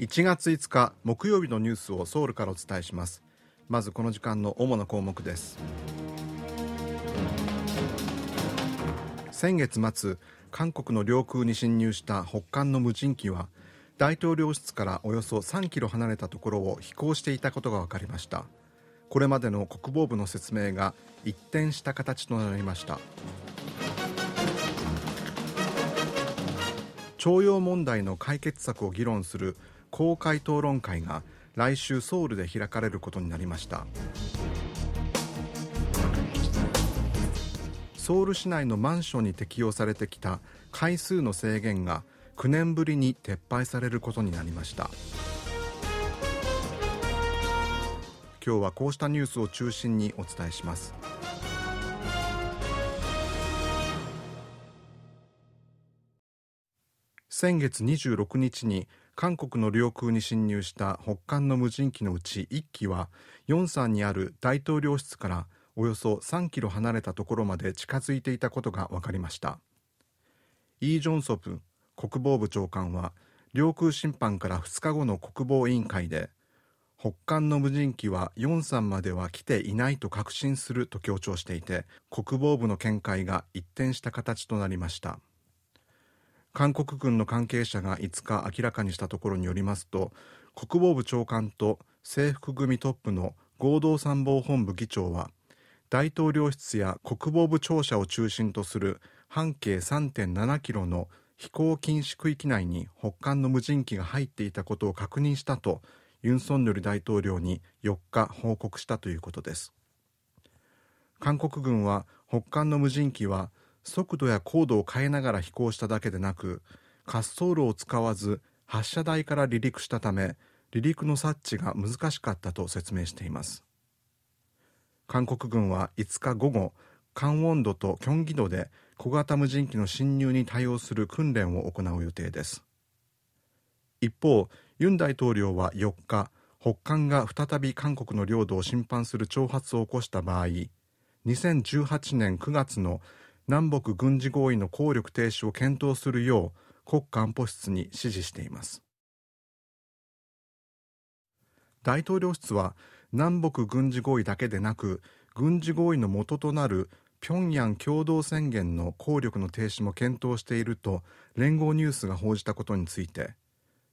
1月5日木曜日のニュースをソウルからお伝えします。まずこの時間の主な項目です。先月末韓国の領空に侵入した北韓の無人機は大統領室からおよそ3キロ離れたところを飛行していたことが分かりました。これまでの国防部の説明が一転した形となりました。徴用問題の解決策を議論する公開討論会が来週ソウルで開かれることになりました。ソウル市内のマンションに適用されてきた回数の制限が9年ぶりに撤廃されることになりました。今日はこうしたニュースを中心にお伝えします。先月26日に韓国の領空に侵入した北韓の無人機のうち1機はヨンサンにある大統領室からおよそ3キロ離れたところまで近づいていたことが分かりました。イ・ジョンソプ国防部長官は領空侵犯から2日後の国防委員会で北韓の無人機はヨンサンまでは来ていないと確信すると強調していて国防部の見解が一転した形となりました。韓国軍の関係者が5日明らかにしたところによりますと国防部長官と制服組トップの合同参謀本部議長は大統領室や国防部庁舎を中心とする半径3.7キロの飛行禁止区域内に北韓の無人機が入っていたことを確認したとユン・ソンニョル大統領に4日報告したということです。韓国軍は北韓の無人機は速度や高度を変えながら飛行しただけでなく滑走路を使わず発射台から離陸したため離陸の察知が難しかったと説明しています。韓国軍は5日午後カンウォンドとキョンギドで小型無人機の侵入に対応する訓練を行う予定です。一方ユン大統領は4日北韓が再び韓国の領土を侵犯する挑発を起こした場合2018年9月の南北軍事合意の効力停止を検討するよう国家安保室に指示しています。大統領室は南北軍事合意だけでなく軍事合意の元となる平壌共同宣言の効力の停止も検討していると連合ニュースが報じたことについて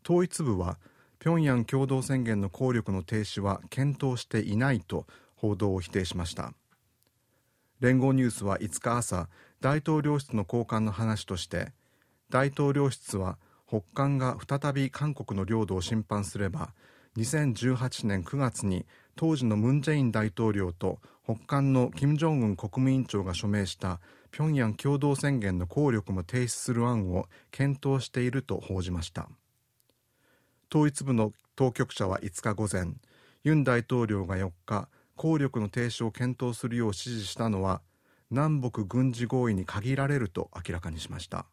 統一部は平壌共同宣言の効力の停止は検討していないと報道を否定しました。連合ニュースは5日朝大統領室の高官の話として大統領室は北韓が再び韓国の領土を侵犯すれば2018年9月に当時のムン・ジェイン大統領と北韓の金正恩国務委員長が署名した平壌共同宣言の効力も停止する案を検討していると報じました。統一部の当局者は5日午前ユン大統領が4日効力の停止を検討するよう指示したのは南北軍事合意に限られると明らかにしました。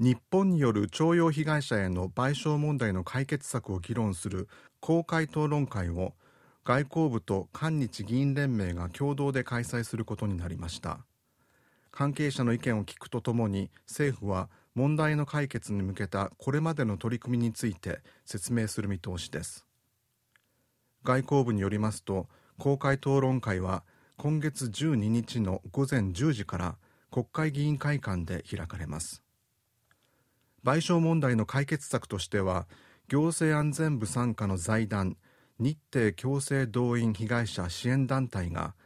日本による徴用被害者への賠償問題の解決策を議論する公開討論会を外交部と韓日議員連盟が共同で開催することになりました。関係者の意見を聞くとともに政府は問題の解決に向けたこれまでの取り組みについて説明する見通しです。外交部によりますと公開討論会は今月12日の午前10時から国会議員会館で開かれます。賠償問題の解決策としては行政安全部傘下の財団日程強制動員被害者支援団体が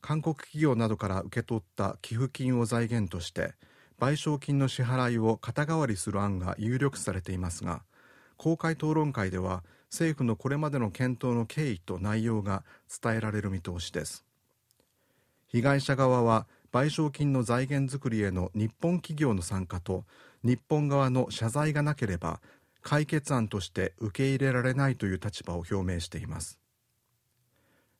韓国企業などから受け取った寄付金を財源として賠償金の支払いを肩代わりする案が有力視されていますが公開討論会では政府のこれまでの検討の経緯と内容が伝えられる見通しです。被害者側は賠償金の財源づくりへの日本企業の参加と日本側の謝罪がなければ解決案として受け入れられないという立場を表明しています。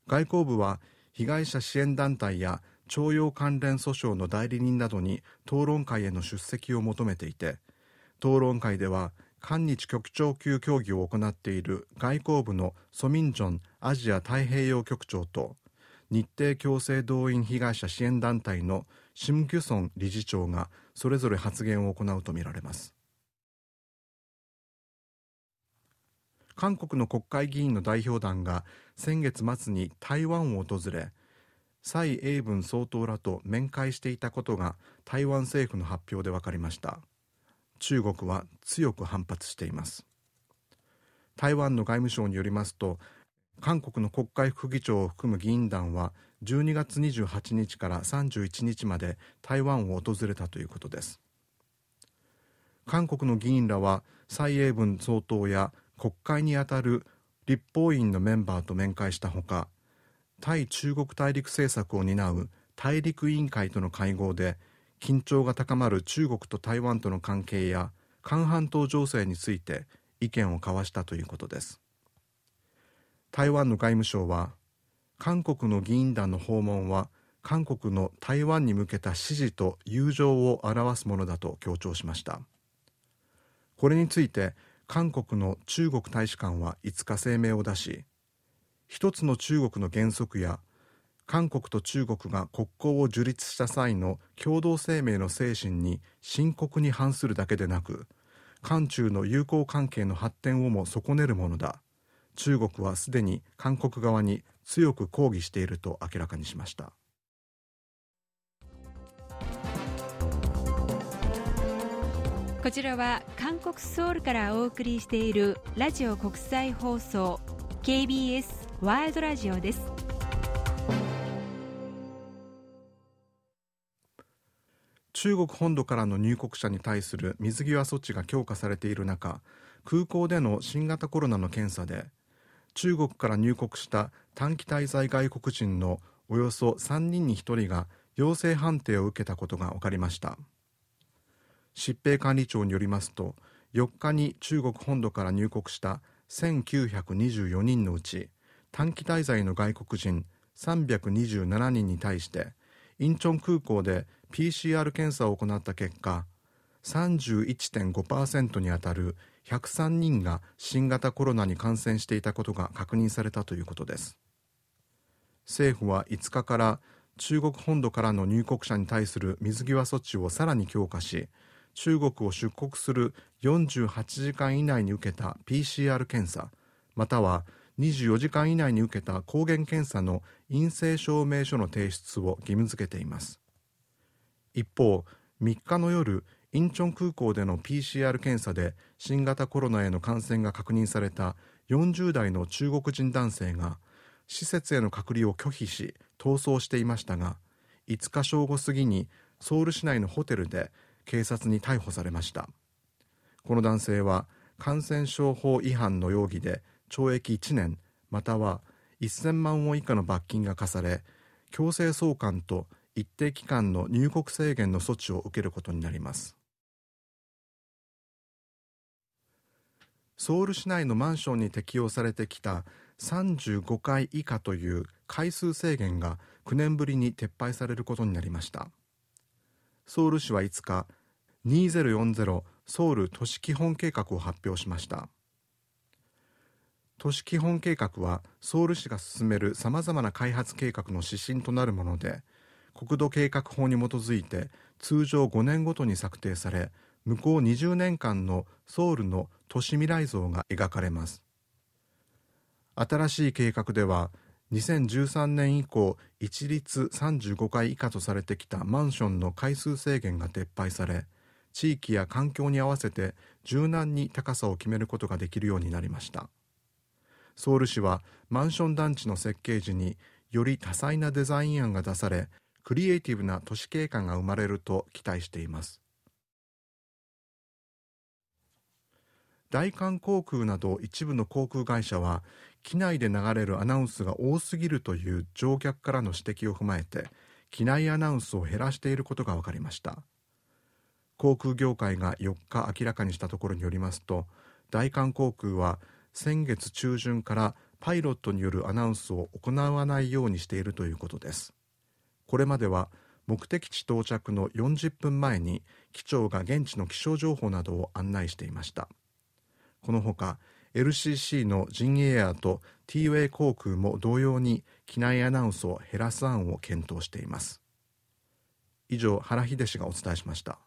外交部は被害者支援団体や徴用関連訴訟の代理人などに討論会への出席を求めていて討論会では韓日局長級協議を行っている外交部のソミンジョンアジア太平洋局長と日程強制動員被害者支援団体のシム・ギュソン理事長がそれぞれ発言を行うとみられます。韓国の国会議員の代表団が先月末に台湾を訪れ蔡英文総統らと面会していたことが台湾政府の発表で分かりました。中国は強く反発しています。台湾の外務省によりますと韓国の国会副議長を含む議員団は12月28日から31日まで台湾を訪れたということです。韓国の議員らは蔡英文総統や国会にあたる立法院のメンバーと面会したほか対中国大陸政策を担う大陸委員会との会合で緊張が高まる中国と台湾との関係や韓半島情勢について意見を交わしたということです。台湾の外務省は韓国の議員団の訪問は韓国の台湾に向けた支持と友情を表すものだと強調しました。これについて韓国の中国大使館は5日声明を出し一つの中国の原則や韓国と中国が国交を樹立した際の共同声明の精神に深刻に反するだけでなく韓中の友好関係の発展をも損ねるものだ。中国はすでに韓国側に強く抗議していると明らかにしました。こちらは韓国ソウルからお送りしているラジオ国際放送 KBS ワールドラジオです。中国本土からの入国者に対する水際措置が強化されている中空港での新型コロナの検査で中国から入国した短期滞在外国人のおよそ3人に1人が陽性判定を受けたことが分かりました。疾病管理庁によりますと4日に中国本土から入国した1924人のうち短期滞在の外国人327人に対してインチョン空港で PCR 検査を行った結果31.5%にあたる103人が新型コロナに感染していたことが確認されたということです。政府は5日から中国本土からの入国者に対する水際措置をさらに強化し中国を出国する48時間以内に受けた PCR 検査または24時間以内に受けた抗原検査の陰性証明書の提出を義務付けています。一方3日の夜インチョン空港での PCR 検査で新型コロナへの感染が確認された40代の中国人男性が施設への隔離を拒否し逃走していましたが5日正午過ぎにソウル市内のホテルで警察に逮捕されました。この男性は感染症法違反の容疑で懲役1年または1000万ウォン以下の罰金が課され強制送還と一定期間の入国制限の措置を受けることになります。ソウル市内のマンションに適用されてきた35回以下という回数制限が9年ぶりに撤廃されることになりました。ソウル市は5日2040ソウル都市基本計画を発表しました。都市基本計画はソウル市が進めるさまざまな開発計画の指針となるもので国土計画法に基づいて通常5年ごとに策定され向こう20年間のソウルの都市未来像が描かれます。新しい計画では2013年以降一律35回以下とされてきたマンションの回数制限が撤廃され地域や環境に合わせて柔軟に高さを決めることができるようになりました。ソウル市はマンション団地の設計時により多彩なデザイン案が出されクリエイティブな都市景観が生まれると期待しています。大韓航空など一部の航空会社は機内で流れるアナウンスが多すぎるという乗客からの指摘を踏まえて機内アナウンスを減らしていることが分かりました。航空業界が4日明らかにしたところによりますと大韓航空は先月中旬からパイロットによるアナウンスを行わないようにしているということです。これまでは目的地到着の40分前に機長が現地の気象情報などを案内していました。このほか LCC のジンエアと T ウェイ航空も同様に機内アナウンスを減らす案を検討しています。以上原秀氏がお伝えしました。